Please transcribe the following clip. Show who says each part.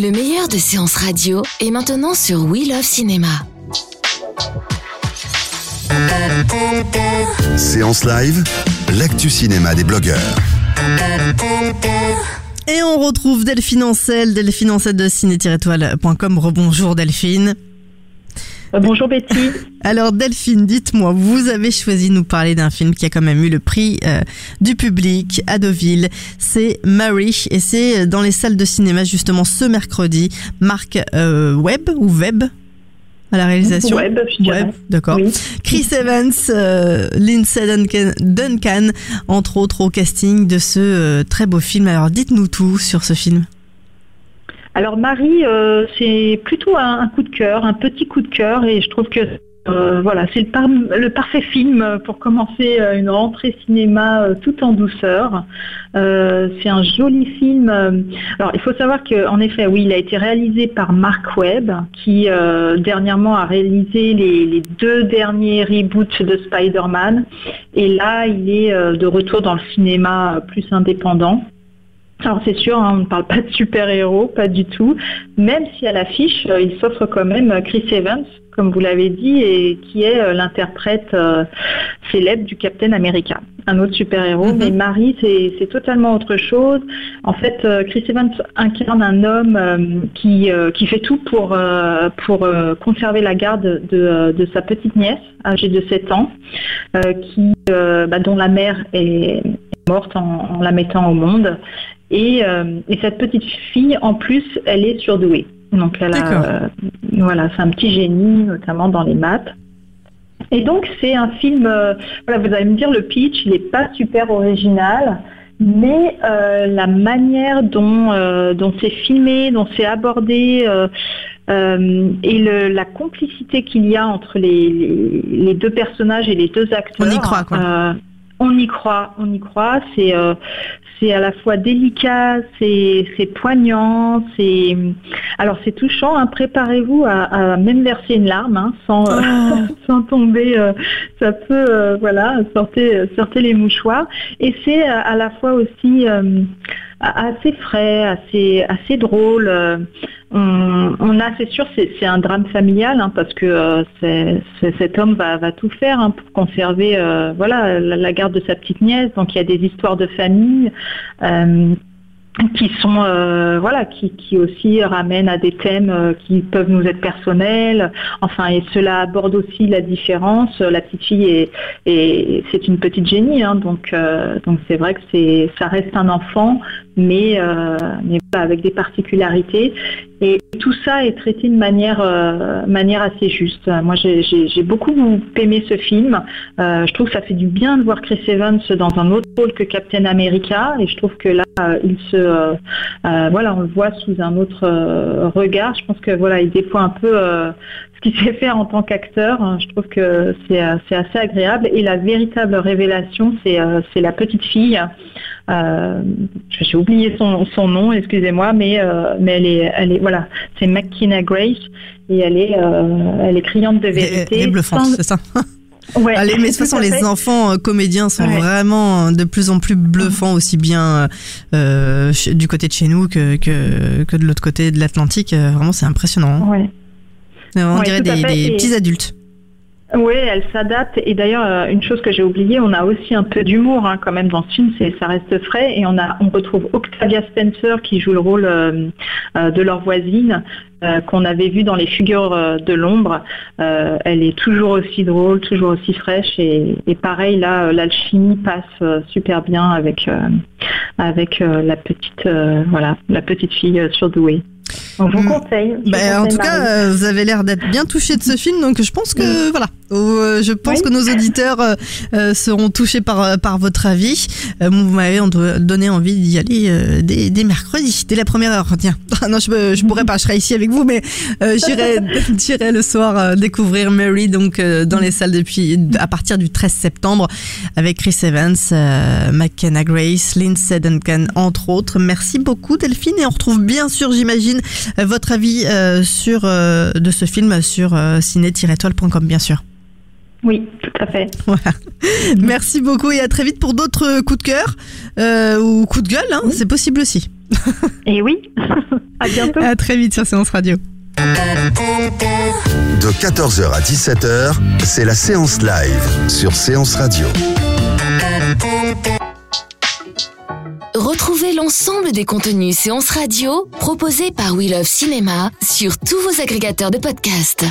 Speaker 1: Le meilleur de séances radio est maintenant sur We Love Cinéma.
Speaker 2: Séance live, l'actu cinéma des blogueurs.
Speaker 3: Et on retrouve Delphine Ancel, Delphine Ancel de ciné-étoile.com. Rebonjour Delphine.
Speaker 4: Euh, Bonjour Betty.
Speaker 3: Alors Delphine, dites-moi, vous avez choisi de nous parler d'un film qui a quand même eu le prix euh, du public à Deauville. C'est Mary et c'est dans les salles de cinéma justement ce mercredi. Marc euh, Webb ou Webb à la réalisation?
Speaker 4: Webb,
Speaker 3: d'accord.
Speaker 4: Oui.
Speaker 3: Chris Evans, euh, Lindsay Duncan, Duncan, entre autres au casting de ce très beau film. Alors dites-nous tout sur ce film.
Speaker 4: Alors Marie, euh, c'est plutôt un, coup de cœur, un petit coup de cœur, et je trouve que euh, voilà, c'est le, par- le parfait film pour commencer euh, une rentrée cinéma tout en douceur. C'est un joli film. Alors il faut savoir qu'en effet, oui, il a été réalisé par Mark Webb, qui dernièrement a réalisé les, les deux derniers reboots de Spider-Man, et là il est de retour dans le cinéma plus indépendant. Alors c'est sûr, hein, on ne parle pas de super-héros, pas du tout, même si à l'affiche, euh, il s'offre quand même euh, Chris Evans, comme vous l'avez dit, et qui est euh, l'interprète euh, célèbre du Captain America, un autre super-héros.
Speaker 3: Mhm.
Speaker 4: Mais Marie, c'est c'est totalement autre chose. En fait, Chris Evans incarne un homme qui, qui fait tout pour, pour conserver la garde de, de sa petite nièce, âgée de 7 ans, qui, bah, dont la mère est morte en- en la mettant au monde. Et, euh, et cette petite fille, en plus, elle est surdouée. Donc, elle
Speaker 3: D'accord.
Speaker 4: a, euh, voilà, c'est un petit génie, notamment dans les maths. Et donc, c'est un film. euh, voilà, vous allez me dire, le pitch, il n'est pas super original, mais la manière dont, dont c'est filmé, dont c'est abordé. euh, et le- la complicité qu'il y a entre les, les- les deux personnages et les deux acteurs.
Speaker 3: On y croit, quoi.
Speaker 4: euh, on y croit, on y croit. C'est euh, c'est à la fois délicat, c'est poignant, c'est alors c'est touchant. hein. Préparez-vous à, à même verser une larme, hein, sans euh,
Speaker 3: Oh.
Speaker 4: sans tomber. euh, ça peut, voilà, sortez sortez les mouchoirs. Et c'est à la fois aussi assez frais, assez assez drôle. euh, on, a, c'est sûr, c'est un drame familial hein, parce que euh, cet homme va, va tout faire hein, pour conserver, euh, voilà, la, garde de sa petite nièce. Donc il y a des histoires de famille. qui sont voilà qui, qui aussi ramènent à des thèmes qui peuvent nous être personnels enfin et cela aborde aussi la différence la petite fille est, est- c'est une petite génie hein, donc donc c'est vrai que c'est ça reste un enfant mais euh, mais avec des particularités. Et tout ça est traité de manière euh, manière assez juste. Moi j'ai- beaucoup aimé ce film. Euh, je trouve que ça fait du bien de voir Chris Evans dans un autre rôle que Captain America. Et je trouve que là il se voilà on le voit sous un autre regard. Je pense que voilà il déploie un peu ce qu'il sait faire en tant qu'acteur hein. je trouve que c'est euh, c'est assez agréable et la véritable révélation c'est euh, la petite fille euh, j'ai oublié son, son nom, excusez-moi, mais euh, mais elle est elle est voilà, c'est McKenna Grace et elle est euh, elle est criante de vérité.
Speaker 3: elle est bluffante,
Speaker 4: sans-
Speaker 3: c'est ça
Speaker 4: Ouais,
Speaker 3: Allez, mais de toute
Speaker 4: tout
Speaker 3: façon, les enfants comédiens sont
Speaker 4: Ouais.
Speaker 3: vraiment de plus en plus bluffants, aussi bien du côté de chez nous que, que, que de l'autre côté de l'Atlantique. Vraiment, c'est impressionnant. hein.
Speaker 4: Ouais.
Speaker 3: Euh, On
Speaker 4: Ouais,
Speaker 3: dirait des,
Speaker 4: fait,
Speaker 3: des
Speaker 4: et-
Speaker 3: petits adultes.
Speaker 4: Oui, elle s'adapte. Et d'ailleurs, euh, une chose que j'ai oubliée, on a aussi un peu d'humour hein, quand même dans ce film. C'est ça reste frais. Et on a, on retrouve Octavia Spencer qui joue le rôle euh, de leur voisine euh, qu'on avait vu dans les figures euh, de l'ombre. Euh, elle est toujours aussi drôle, toujours aussi fraîche. Et, et pareil là, l'alchimie passe super bien avec avec la petite voilà la petite fille surdouée. On vous
Speaker 3: Mm.
Speaker 4: conseille. je
Speaker 3: Ben, en
Speaker 4: conseille
Speaker 3: tout cas,
Speaker 4: Marie.
Speaker 3: euh, vous avez l'air d'être bien touché de ce film, donc je pense que voilà. Euh, je pense
Speaker 4: Oui.
Speaker 3: que nos auditeurs euh, euh, seront touchés par par votre avis. Euh, vous m'avez donné envie d'y aller dès, dès mercredi, dès la première heure. Tiens, Ah non, je je pourrais pas, je serai ici avec vous, mais j'irai le soir découvrir Mary donc dans les salles depuis à partir du 13 septembre avec Chris Evans, McKenna Grace, Lindsay Duncan entre autres. Merci beaucoup Delphine et on retrouve bien sûr, j'imagine, votre avis sur de ce film sur ciné-étoile.com bien sûr.
Speaker 4: Oui, tout à fait.
Speaker 3: Voilà. Merci beaucoup et à très vite pour d'autres coups de cœur euh, ou coups de gueule, hein, c'est possible aussi.
Speaker 4: Et oui, à bientôt.
Speaker 3: À très vite sur Séance Radio.
Speaker 2: De 14h à 17h, c'est la séance live sur Séance Radio.
Speaker 1: Retrouvez l'ensemble des contenus séances radio proposés par We Love Cinéma sur tous vos agrégateurs de podcasts.